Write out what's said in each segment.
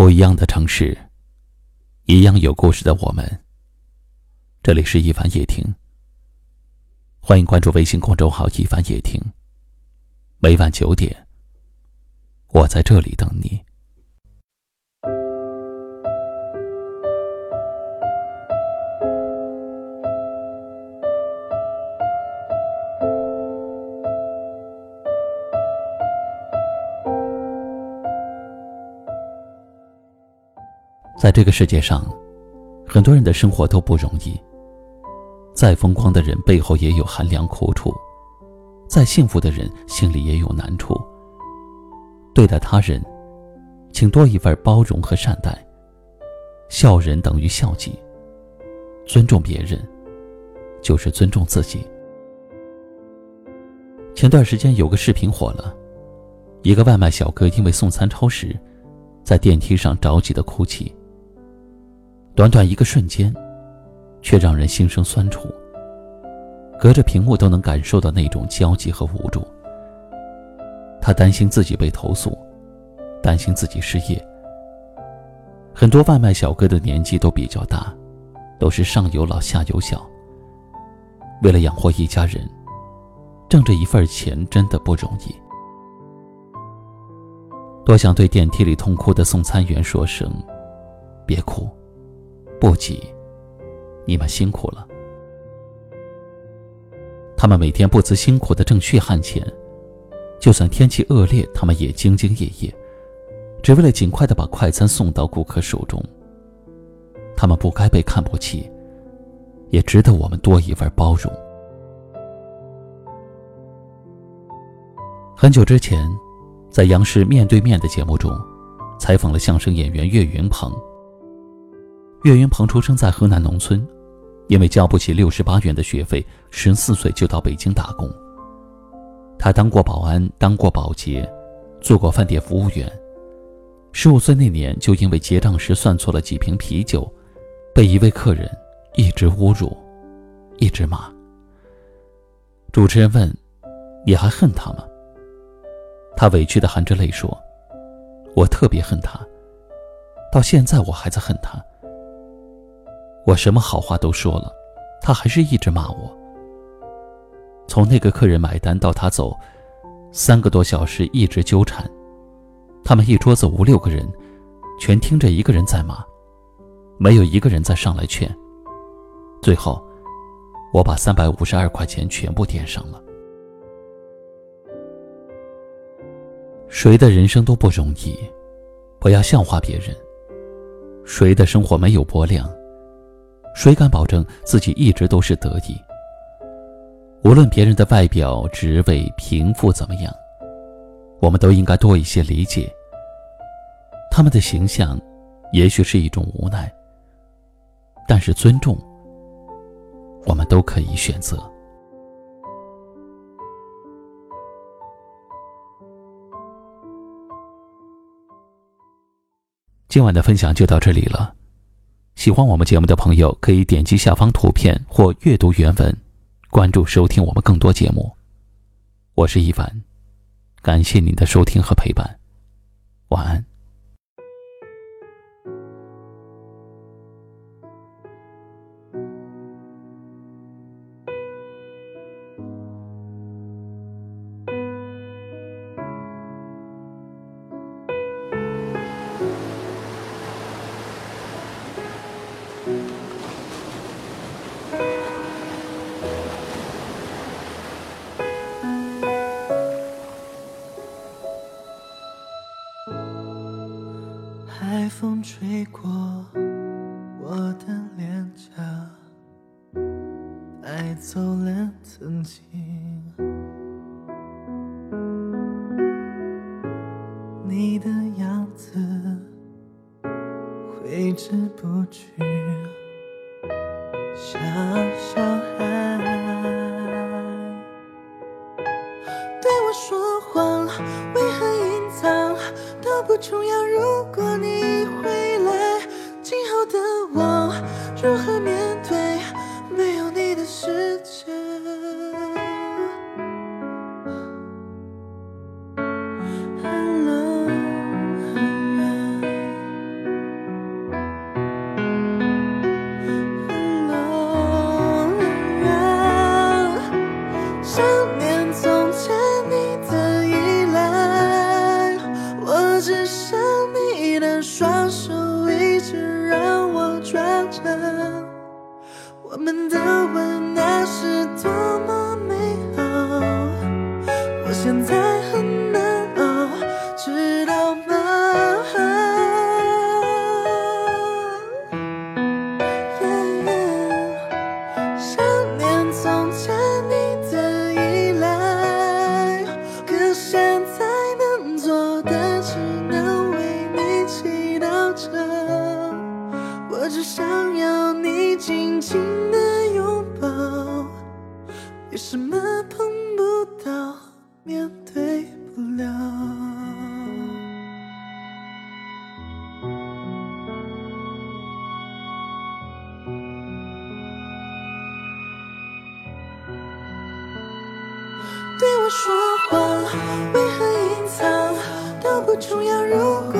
不一样的城市，一样有故事的我们。这里是一凡夜听，欢迎关注微信公众号“一凡夜听”。每晚九点，我在这里等你。在这个世界上，很多人的生活都不容易。再风光的人背后也有寒凉苦楚，再幸福的人心里也有难处。对待他人，请多一份包容和善待。笑人等于孝己，尊重别人，就是尊重自己。前段时间有个视频火了，一个外卖小哥因为送餐超时，在电梯上着急的哭泣。短短一个瞬间，却让人心生酸楚。隔着屏幕都能感受到那种焦急和无助。他担心自己被投诉，担心自己失业。很多外卖小哥的年纪都比较大，都是上有老下有小。为了养活一家人，挣这一份钱真的不容易。多想对电梯里痛哭的送餐员说声：“别哭。”不急，你们辛苦了。他们每天不辞辛苦的挣血汗钱，就算天气恶劣，他们也兢兢业业，只为了尽快的把快餐送到顾客手中。他们不该被看不起，也值得我们多一份包容。很久之前，在央视《面对面》的节目中，采访了相声演员岳云鹏。岳云鹏出生在河南农村，因为交不起六十八元的学费，十四岁就到北京打工。他当过保安，当过保洁，做过饭店服务员。十五岁那年，就因为结账时算错了几瓶啤酒，被一位客人一直侮辱，一直骂。主持人问：“你还恨他吗？”他委屈的含着泪说：“我特别恨他，到现在我还在恨他。”我什么好话都说了，他还是一直骂我。从那个客人买单到他走，三个多小时一直纠缠。他们一桌子五六个人，全听着一个人在骂，没有一个人再上来劝。最后，我把三百五十二块钱全部垫上了。谁的人生都不容易，不要笑话别人。谁的生活没有波量？谁敢保证自己一直都是得意？无论别人的外表、职位、贫富怎么样，我们都应该多一些理解。他们的形象，也许是一种无奈，但是尊重，我们都可以选择。今晚的分享就到这里了。喜欢我们节目的朋友，可以点击下方图片或阅读原文，关注收听我们更多节目。我是一凡，感谢您的收听和陪伴，晚安。风吹过我的脸颊，带走了曾经。你的样子挥之不去，像小孩。对我说谎，为何隐藏都不重要。如果如何想念从前你的依赖，可现在能做的只能为你祈祷着。我只想要你紧紧的拥抱，为什么碰不到，面对不了。为何隐藏都不重要。如果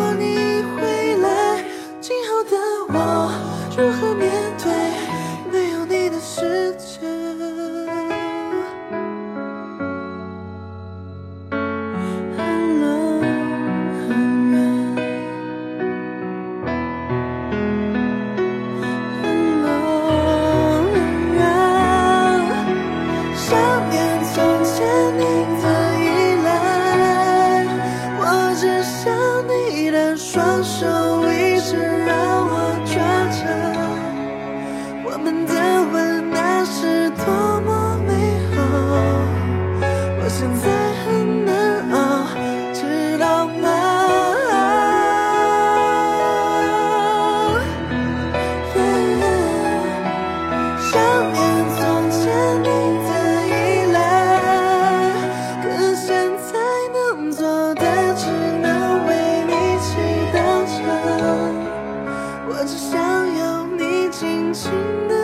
轻轻的